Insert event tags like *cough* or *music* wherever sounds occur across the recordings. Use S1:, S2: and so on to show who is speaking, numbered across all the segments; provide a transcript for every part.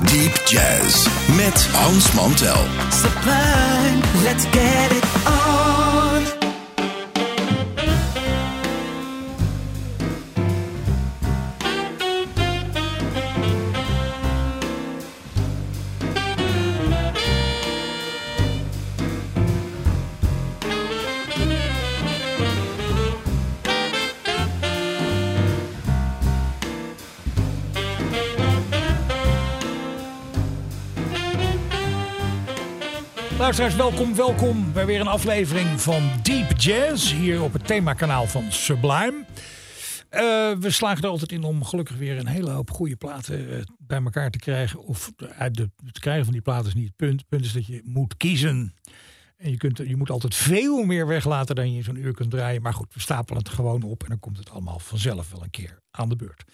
S1: Deep Jazz met Hans Mantel.
S2: sublime, let's get it
S3: Luisteraars, welkom, welkom bij weer een aflevering van Deep Jazz hier op het themakanaal van Sublime. Eh, we slagen er altijd in om gelukkig weer een hele hoop goede platen eh, bij elkaar te krijgen. Of het krijgen van die platen is niet het punt. Het punt is dat je moet kiezen. En je, kunt, je moet altijd veel meer weglaten dan je zo'n uur kunt draaien. Maar goed, we stapelen het gewoon op en dan komt het allemaal vanzelf wel een keer aan de beurt.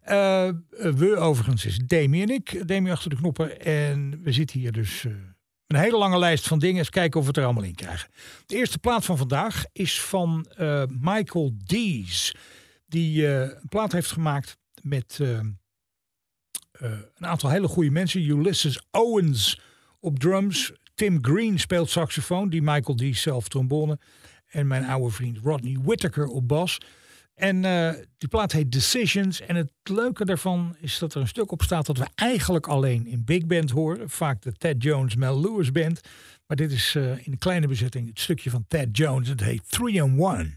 S3: Eh, we overigens is Demi en ik, Demi achter de knoppen. En we zitten hier dus eh, een hele lange lijst van dingen. Eens kijken of we het er allemaal in krijgen. De eerste plaat van vandaag is van eh, Michael Dees. Die eh, een plaat heeft gemaakt met eh, een aantal hele goede mensen. Ulysses Owens op drums. Tim Green speelt saxofoon. Die Michael Dees zelf trombone. En mijn oude vriend Rodney Whittaker op bas. En eh, die plaat heet Decisions. En het leuke daarvan is dat er een stuk op staat dat we eigenlijk alleen in big band horen. Vaak de Ted Jones Mel Lewis band. Maar dit is eh, in een kleine bezetting het stukje van Ted Jones. Het heet 3 and 1.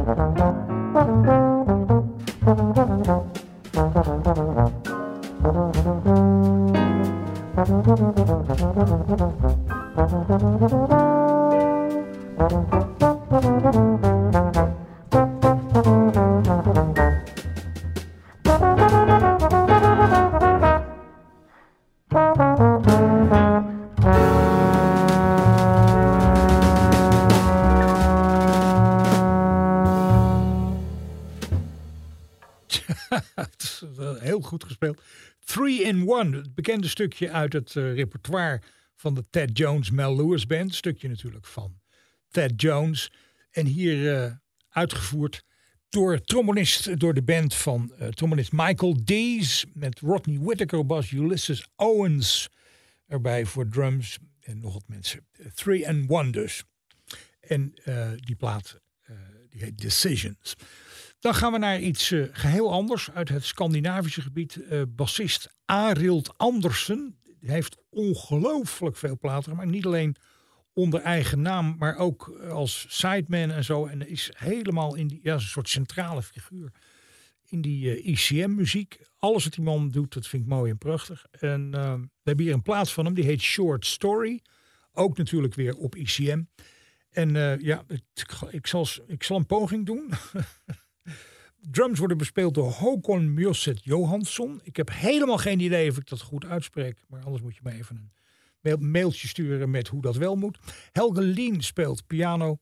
S3: bekende stukje uit het uh, repertoire van de Ted Jones Mel Lewis Band. Stukje natuurlijk van Ted Jones. En hier uh, uitgevoerd door trombonist, door de band van uh, trombonist Michael Dees. Met Rodney Whittaker bas, Ulysses Owens erbij voor drums. En nog wat mensen. Three and dus. En die plaat, die heet Decisions. Dan gaan we naar iets uh, geheel anders uit het Scandinavische gebied. Uh, bassist Arild Andersen heeft ongelooflijk veel platen gemaakt. Niet alleen onder eigen naam, maar ook als sideman en zo. En is helemaal in die, ja, een soort centrale figuur in die ICM-muziek. Alles wat die man doet, dat vind ik mooi en prachtig. En we hebben hier een plaat van hem, die heet Short Story. Ook natuurlijk weer op ICM. En ja, het, ik, zal, ik zal een poging doen. *laughs* Drums worden bespeeld door Håkon Mjosset Johansson. Ik heb helemaal geen idee of ik dat goed uitspreek. Maar anders moet je me even een mailtje sturen met hoe dat wel moet. Helge Lien speelt piano.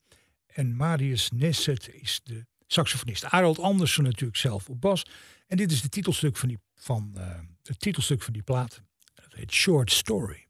S3: En Marius Nesset is de saxofonist. Arnold Andersen natuurlijk zelf op bas. En dit is de titelstuk van die, van, uh, het titelstuk van die plaat. Het heet Short Story.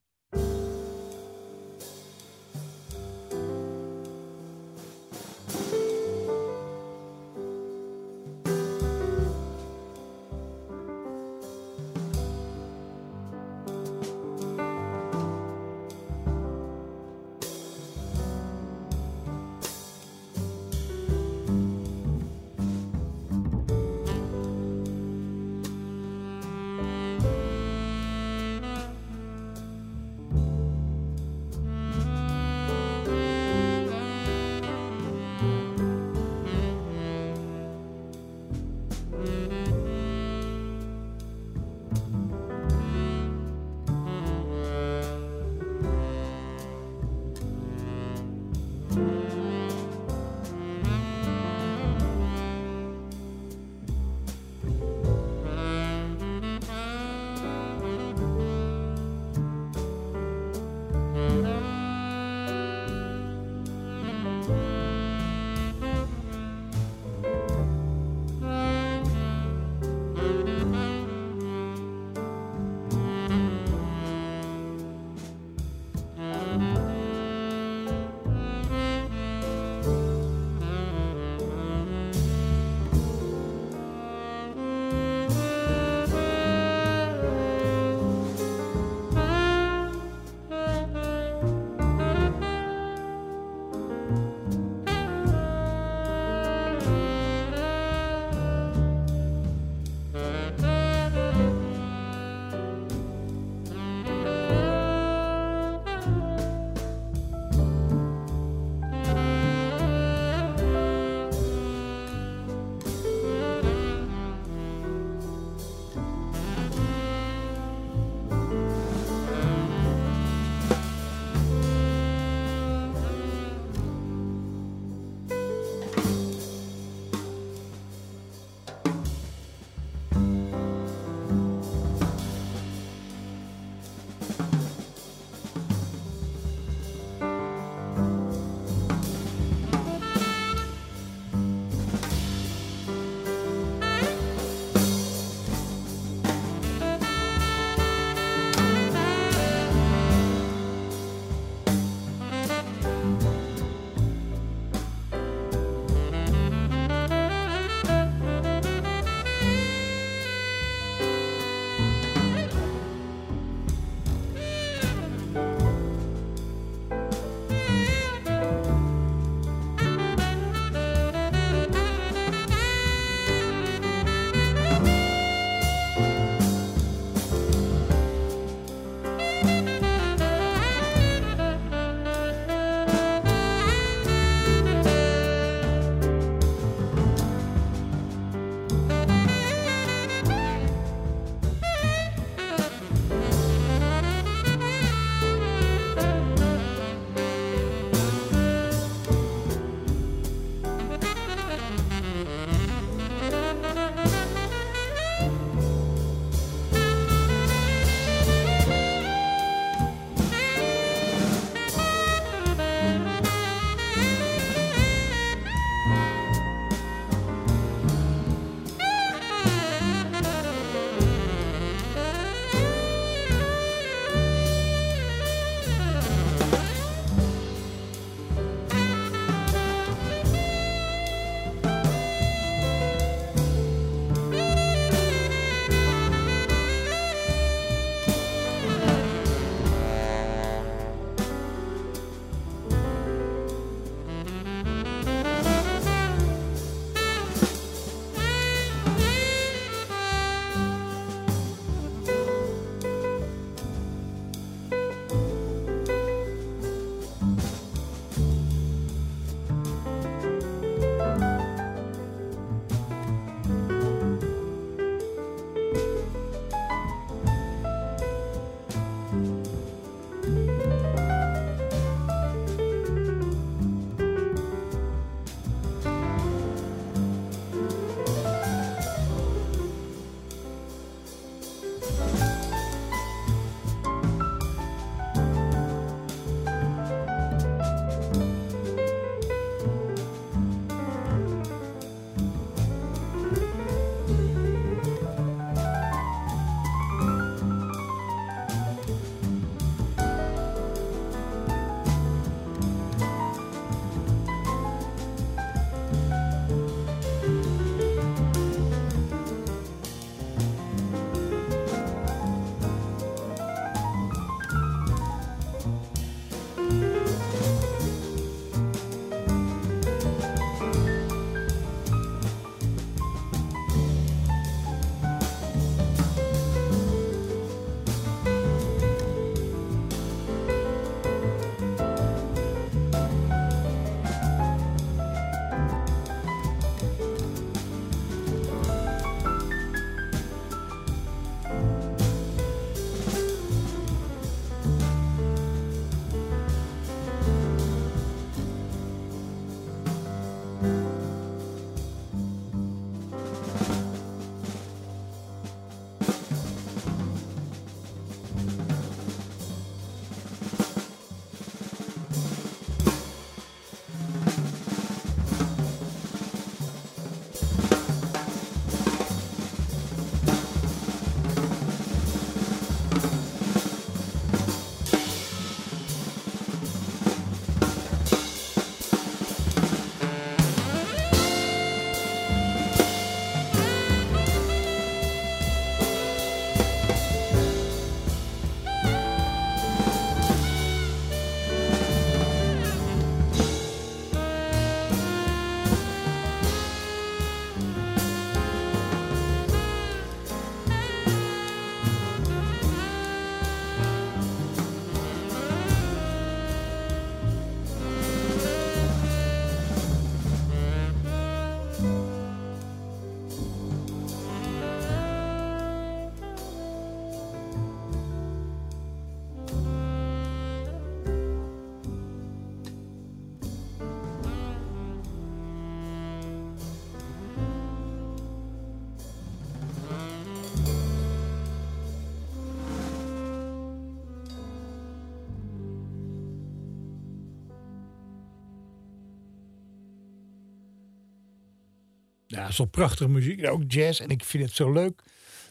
S3: Ja, wel prachtige muziek. Ook jazz. En ik vind het zo leuk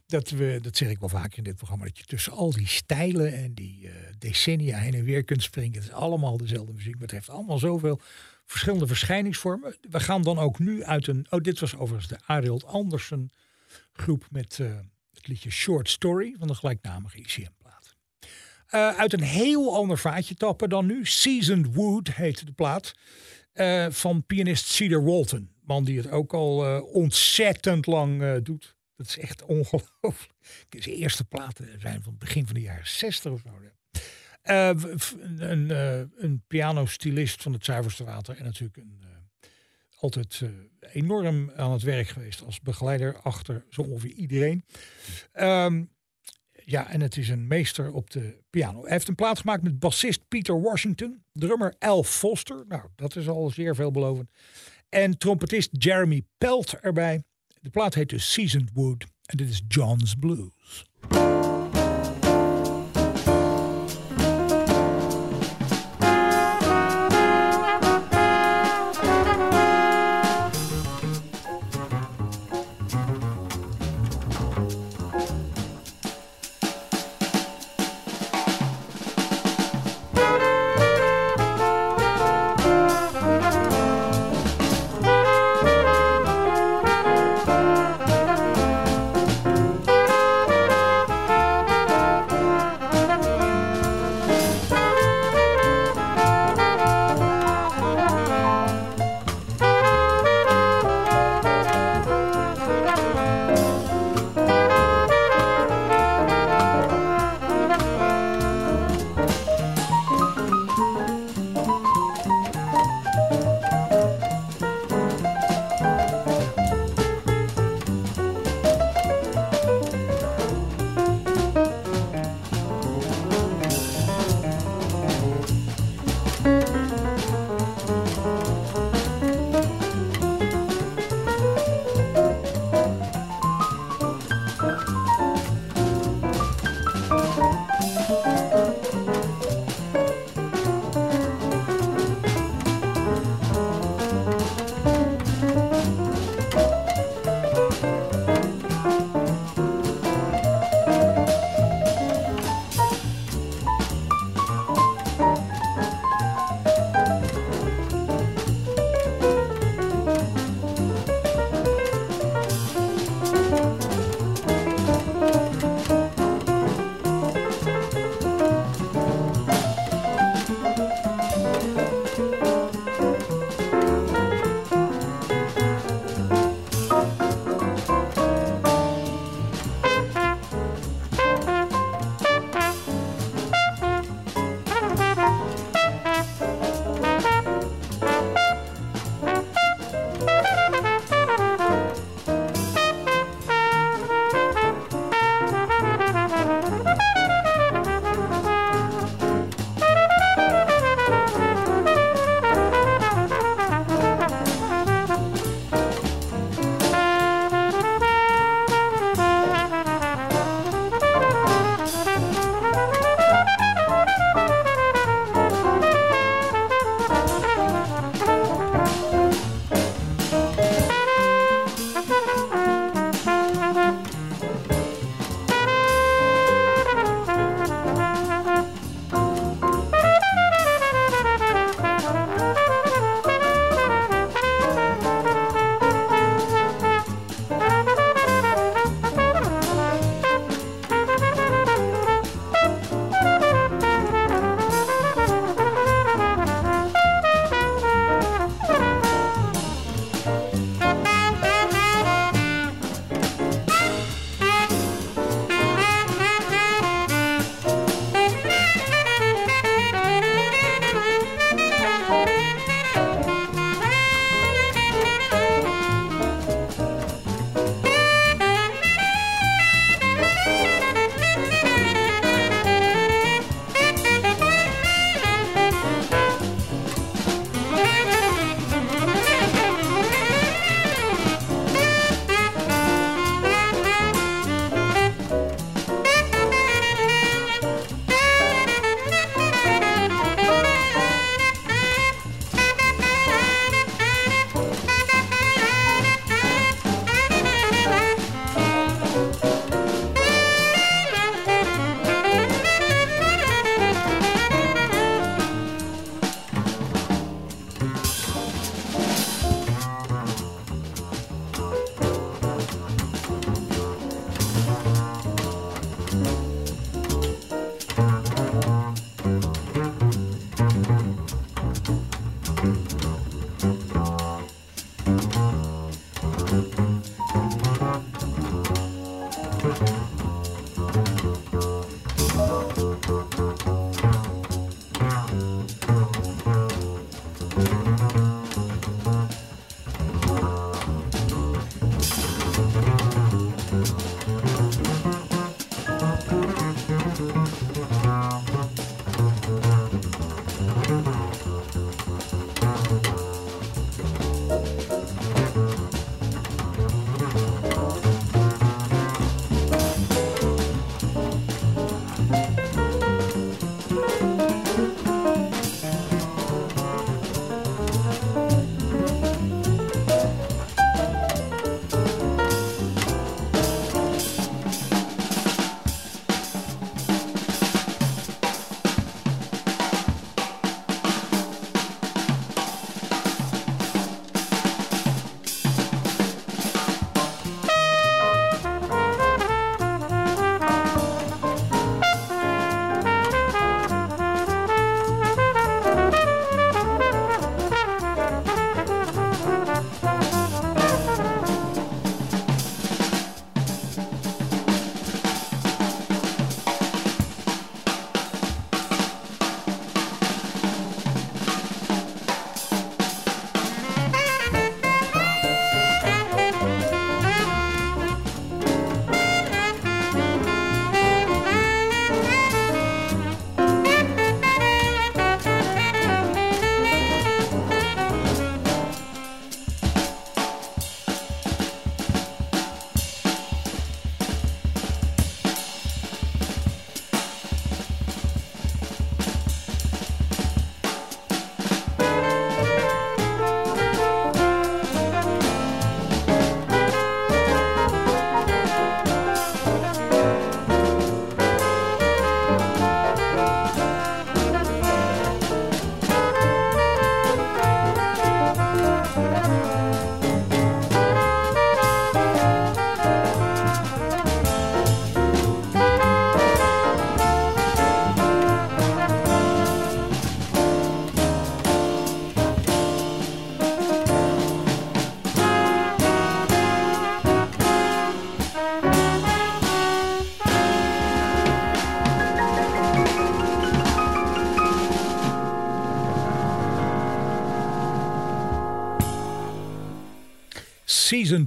S3: dat we, dat zeg ik wel vaker in dit programma, dat je tussen al die stijlen en die eh, decennia heen en weer kunt springen. Het is allemaal dezelfde muziek, maar het heeft allemaal zoveel verschillende verschijningsvormen. We gaan dan ook nu uit een, oh dit was overigens de Ariel Andersen groep met uh, het liedje Short Story van de gelijknamige ICM-plaat. Uh, uit een heel ander vaatje tappen dan nu. Seasoned Wood heette de plaat. Van pianist Cedar Walton. Man die het ook al uh, ontzettend lang uh, doet. Dat is echt ongelooflijk. *laughs* Zijn eerste platen zijn van het begin van de jaren 60 of zo. een, een pianostilist van het zuiverste water. En natuurlijk een, altijd enorm aan het werk geweest als begeleider achter zo ongeveer iedereen. Um, ja, en het is een meester op de piano. Hij heeft een plaat gemaakt met bassist Peter Washington, drummer Al Foster. Nou, dat is al zeer veelbelovend. En trompetist Jeremy Pelt erbij. De plaat heet dus Seasoned Wood en dit is John's Blues.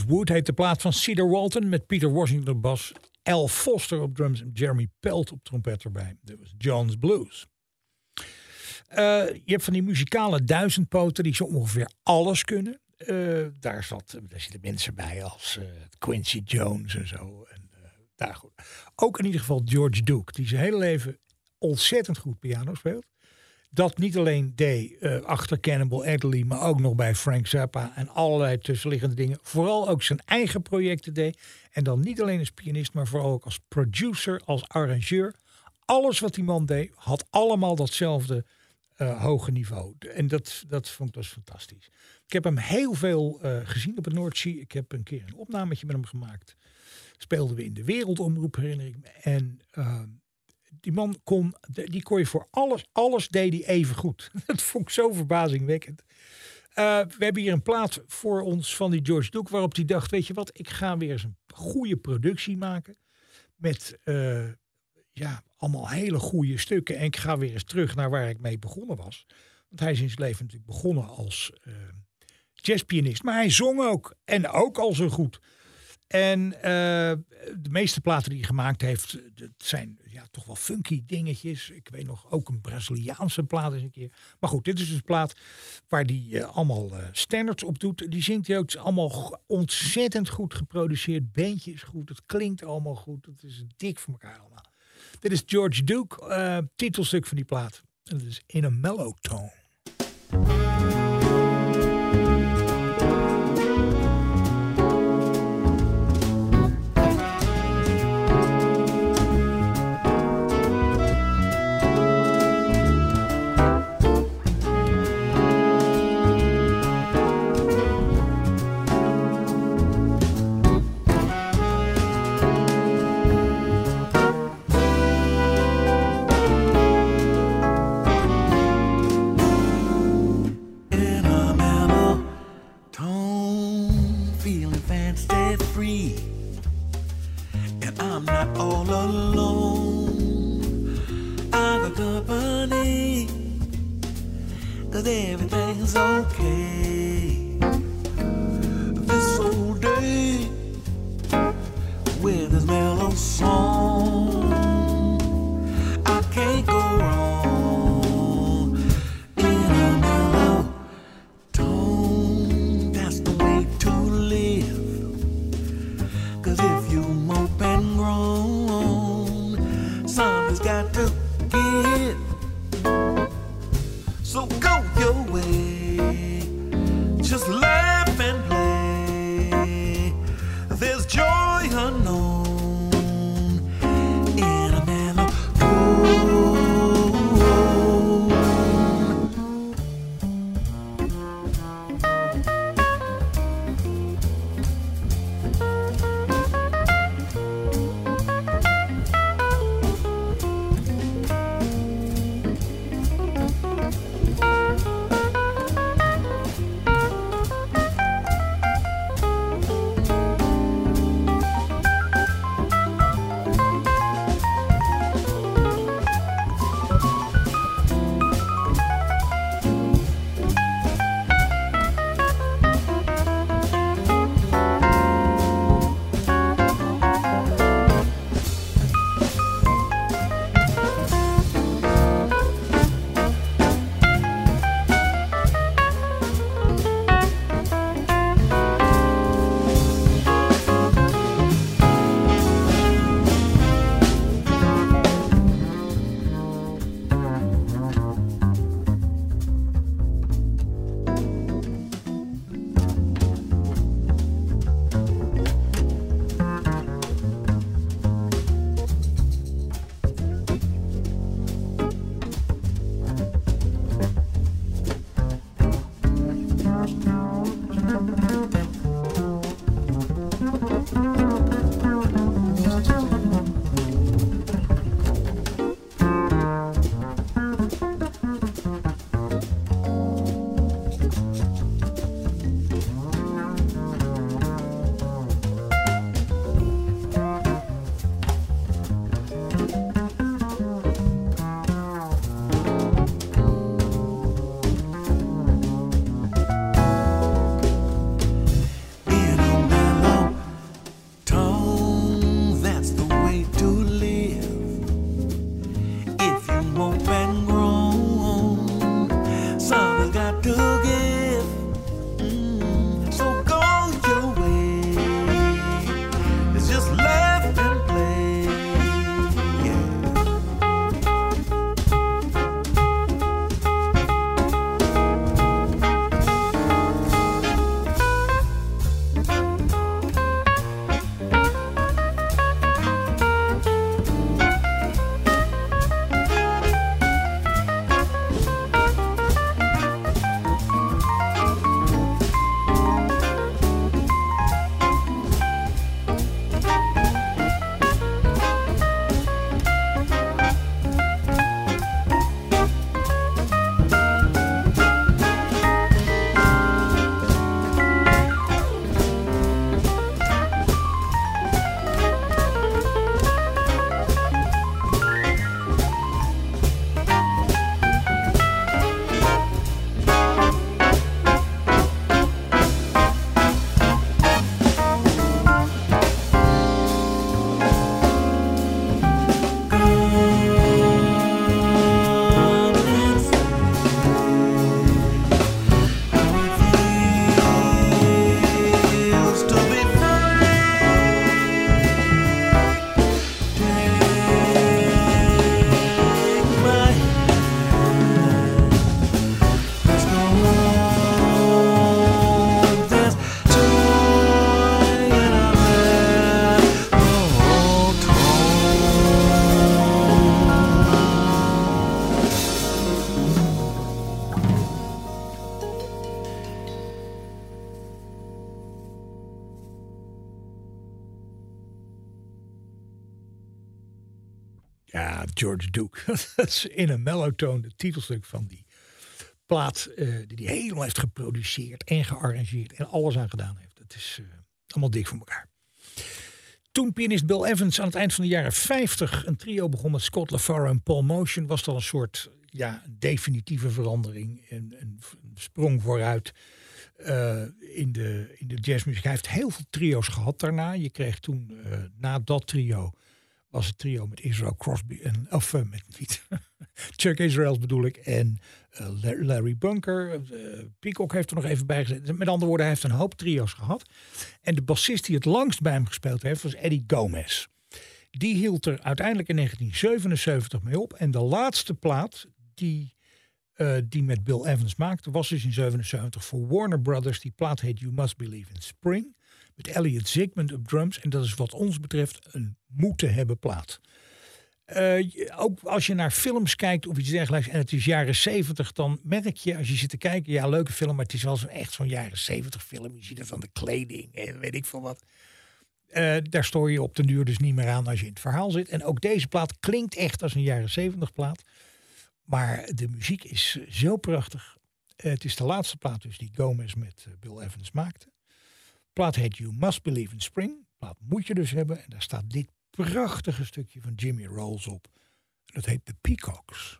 S3: Wood heet de plaat van Cedar Walton met Peter Washington bas, Al Foster op drums en Jeremy Pelt op trompet erbij. Dat was John's Blues. Eh, je hebt van die muzikale duizendpoten die zo ongeveer alles kunnen. Eh, daar, zat, daar zitten mensen bij als eh, Quincy Jones en zo. En, daar goed. Ook in ieder geval George Duke, die zijn hele leven ontzettend goed piano speelt. Dat niet alleen deed achter Cannibal Adderley, maar ook nog bij Frank Zappa en allerlei tussenliggende dingen. Vooral ook zijn eigen projecten deed. En dan niet alleen als pianist, maar vooral ook als producer, als arrangeur. Alles wat die man deed, had allemaal datzelfde uh, hoge niveau. En dat, dat vond ik dus fantastisch. Ik heb hem heel veel uh, gezien op het Noordzee. Ik heb een keer een opnametje met hem gemaakt. Speelden we in de wereldomroep, herinner ik me. En uh, die man kon, die kon je voor alles, alles deed hij even goed. *laughs* dat vond ik zo verbazingwekkend. Uh, we hebben hier een plaat voor ons van die George Duke, waarop hij dacht, weet je wat, ik ga weer eens een goede productie maken. Met ja, allemaal hele goede stukken. En ik ga weer eens terug naar waar ik mee begonnen was. Want hij is in zijn leven natuurlijk begonnen als uh, jazzpianist. Maar hij zong ook. En ook al zo goed. En de meeste platen die hij gemaakt heeft, dat zijn toch wel funky dingetjes. Ik weet nog ook een Braziliaanse plaat eens een keer. Maar goed, dit is dus een plaat waar hij uh, allemaal uh, standards op doet. Die zingt hij ook allemaal ontzettend goed geproduceerd. Bandje is goed, het klinkt allemaal goed. Het is dik voor elkaar allemaal. Dit is George Duke, uh, titelstuk van die plaat. En dat is In a Mellow Tone. I'm not all alone. I've got company. Cause everything's okay. *laughs* dat is in een mellow het titelstuk van die plaat uh, die hij helemaal heeft geproduceerd en gearrangeerd en alles aan gedaan heeft. Het is uh, allemaal dik voor elkaar. Toen pianist Bill Evans aan het eind van de jaren 50 een trio begon met Scott LaFaro en Paul Motion, was dat een soort ja, definitieve verandering. Een, een sprong vooruit uh, in, de, in de jazzmuziek. Hij heeft heel veel trio's gehad daarna. Je kreeg toen, na dat trio, was het trio met Israel Crosby en of uh, met niet *laughs* Chuck Israels bedoel ik en uh, Larry Bunker. Uh, Peacock heeft er nog even bij gezet. Met andere woorden, hij heeft een hoop trio's gehad. En de bassist die het langst bij hem gespeeld heeft was Eddie Gomez. Die hield er uiteindelijk in 1977 mee op. En de laatste plaat die, die met Bill Evans maakte was dus in 77 voor Warner Brothers. Die plaat heet You Must Believe in Spring met Elliot Zygmunt op drums. En dat is wat ons betreft een moeten hebben plaat. Uh, ook als je naar films kijkt of iets dergelijks en het is jaren 70, dan merk je als je zit te kijken, ja, leuke film, maar het is wel zo echt zo'n jaren 70 film. Je ziet het van de kleding en weet ik veel wat. Uh, daar stoor je op de duur dus niet meer aan als je in het verhaal zit. En ook deze plaat klinkt echt als een jaren 70 plaat. Maar de muziek is zo prachtig. Uh, het is de laatste plaat dus die Gomez met Bill Evans maakte plaat heet You Must Believe in Spring. plaat moet je dus hebben. En daar staat dit prachtige stukje van Jimmy Rolls op. Dat heet The Peacocks.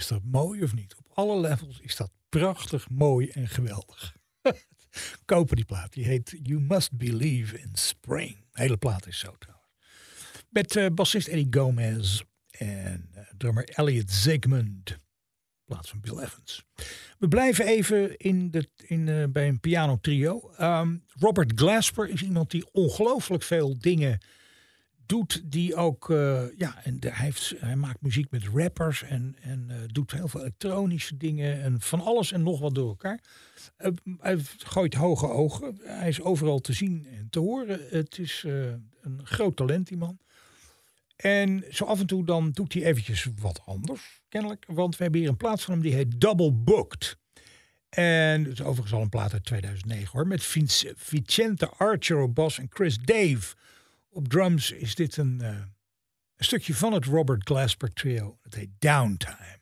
S3: Is dat mooi of niet? Op alle levels is dat prachtig, mooi en geweldig. *laughs* Kopen die plaat. Die heet You Must Believe in Spring. De hele plaat is zo trouwens. Met eh, bassist Eddie Gomez en eh, drummer Elliot Zygmunt. In plaats van Bill Evans. We blijven even in de, in, eh, bij een piano trio. Ehm, Robert Glasper is iemand die ongelooflijk veel dingen doet die ook, eh, ja, en hij, heeft, hij maakt muziek met rappers en, en eh, doet heel veel elektronische dingen en van alles en nog wat door elkaar. Hij gooit hoge ogen, hij is overal te zien en te horen. Het is eh, een groot talent, die man. En zo af en toe dan doet hij eventjes wat anders, kennelijk. Want we hebben hier een plaat van hem die heet Double Booked. En het is overigens al een plaat uit 2009 hoor. Met Vicente Archer bas en Chris Dave op drums is dit een, eh, een stukje van het Robert Glasper trio. Het heet Downtime.
S4: Downtime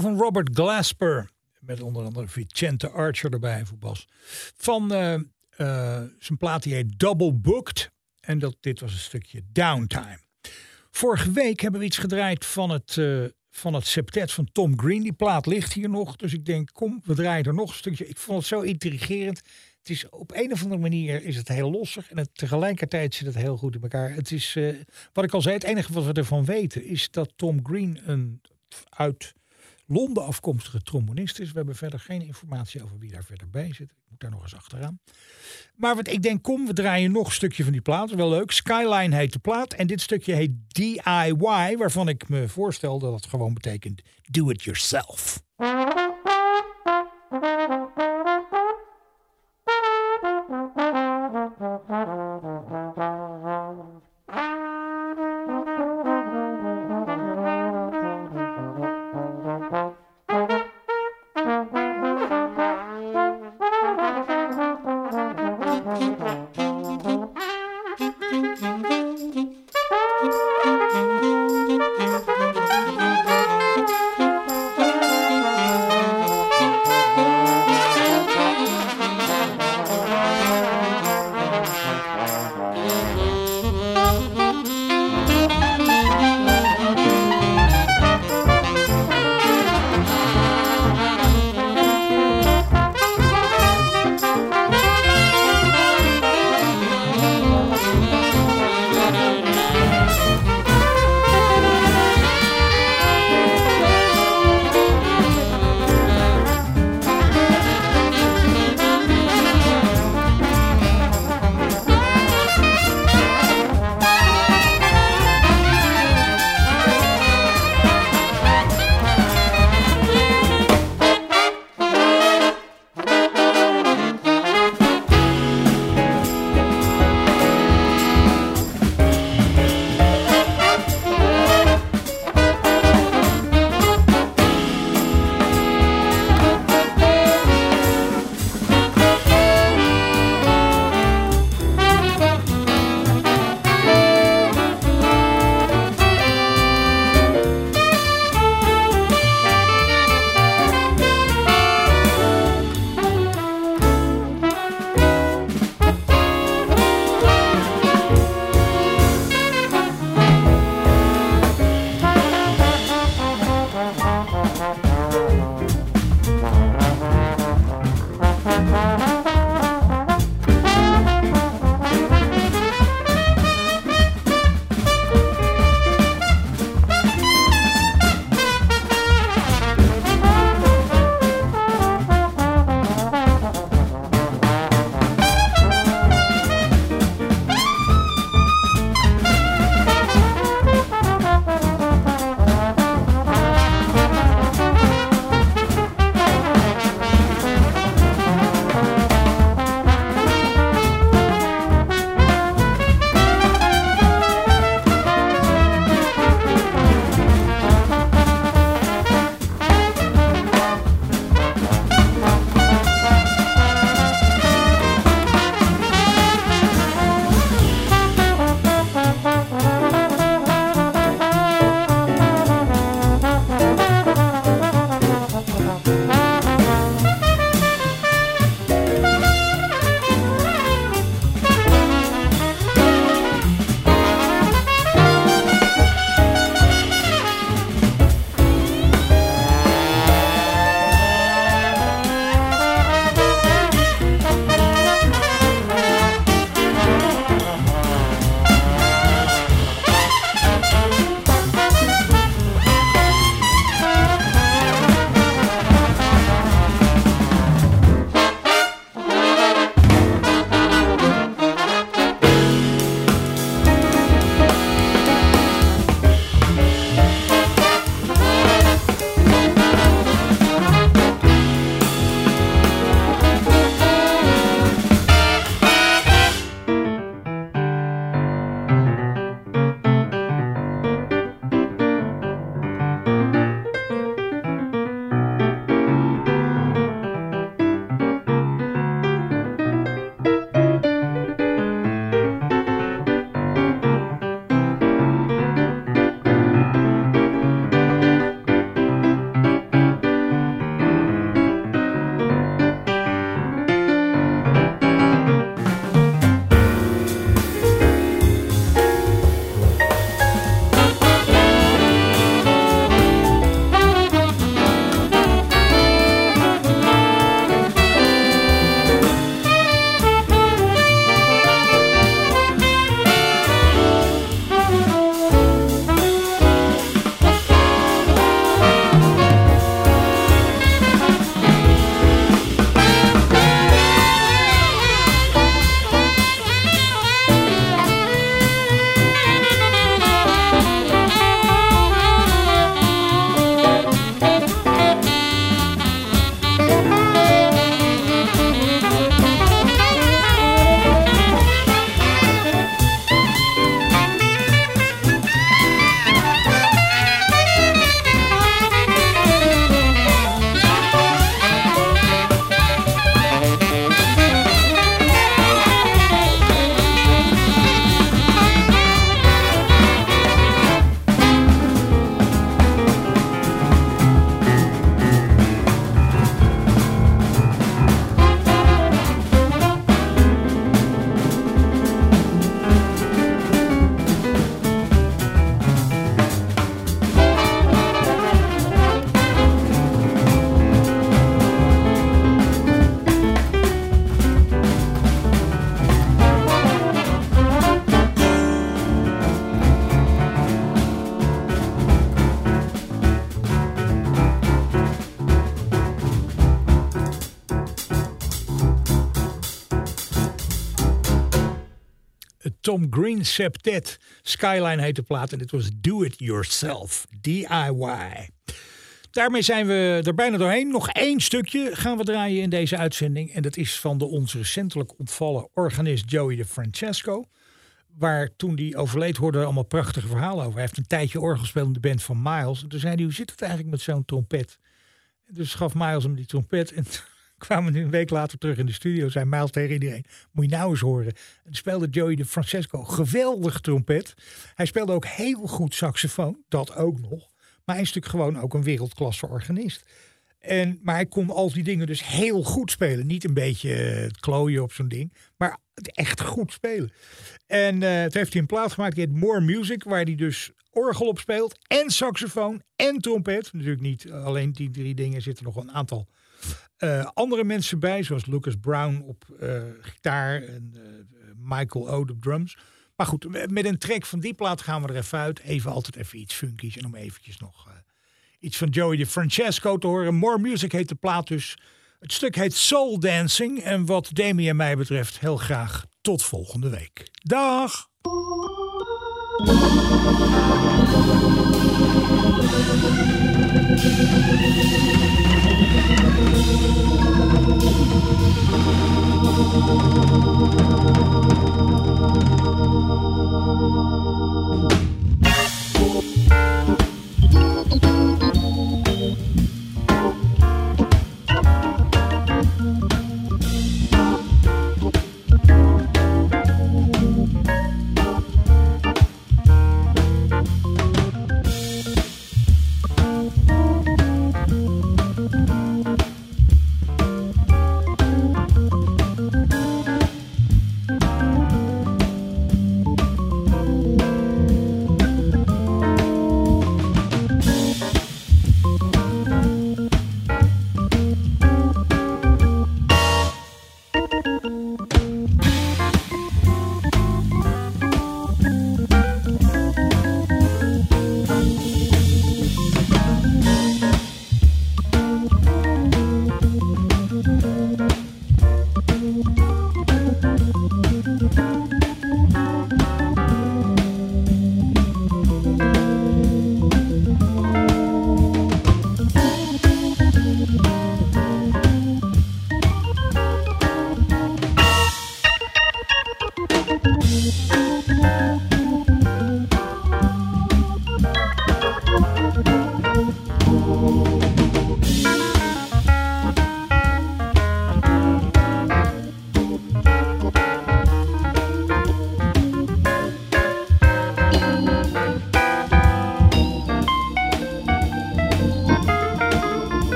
S3: Van Robert Glasper. Met onder andere Vicente Archer erbij voor. Van uh, uh, zijn plaat die heet Double Booked. En dat, dit was een stukje Downtime. Vorige week hebben we iets gedraaid van het, uh, van het septet van Tom Green. Die plaat ligt hier nog. Dus ik denk, kom, we draaien er nog een stukje. Ik vond het zo intrigerend. Het is op een of andere manier is het heel lossig. En het, tegelijkertijd zit het heel goed in elkaar. Het is, wat ik al zei, het enige wat we ervan weten is dat Tom Green een uit Londen afkomstige trombonist is. We hebben verder geen informatie over wie daar verder bij zit. Ik moet daar nog eens achteraan. Maar wat ik denk, kom, we draaien nog een stukje van die plaat. Wel leuk. Skyline heet de plaat. En dit stukje heet DIY, waarvan ik me voorstel dat het gewoon betekent do it yourself. Green Septet. Skyline heet de plaat en dit was Do It Yourself, DIY. Daarmee zijn we er bijna doorheen. Nog één stukje gaan we draaien in deze uitzending. En dat is van de ons recentelijk ontvallen organist Joey de Francesco. Waar toen die overleed hoorden allemaal prachtige verhalen over. Hij heeft een tijdje orgel gespeeld in de band van Miles. En toen zei hij, hoe zit het eigenlijk met zo'n trompet? En dus gaf Miles hem die trompet. En *laughs* kwamen nu een week later terug in de studio. Zei Miles tegen iedereen, moet je nou eens horen. En speelde Joey de Francesco geweldig trompet. Hij speelde ook heel goed saxofoon. Dat ook nog. Maar hij is natuurlijk gewoon ook een wereldklasse organist. En, maar hij kon al die dingen dus heel goed spelen. Niet een beetje het klooien op zo'n ding, maar echt goed spelen. En uh, het heeft hij een plaat gemaakt, die heet More Music, waar hij dus orgel op speelt en saxofoon en trompet. Natuurlijk niet alleen die drie dingen, zitten nog een aantal eh, andere mensen bij, zoals Lucas Brown op eh, gitaar en eh, Michael Ode op drums. Maar goed, met een track van die plaat gaan we er even uit. Even altijd even iets funkies en om eventjes nog iets van Joey de Francesco te horen. More Music heet de plaat dus. Het stuk heet Soul Dancing en wat Demi en mij betreft heel graag tot volgende week. Dag! Thank you.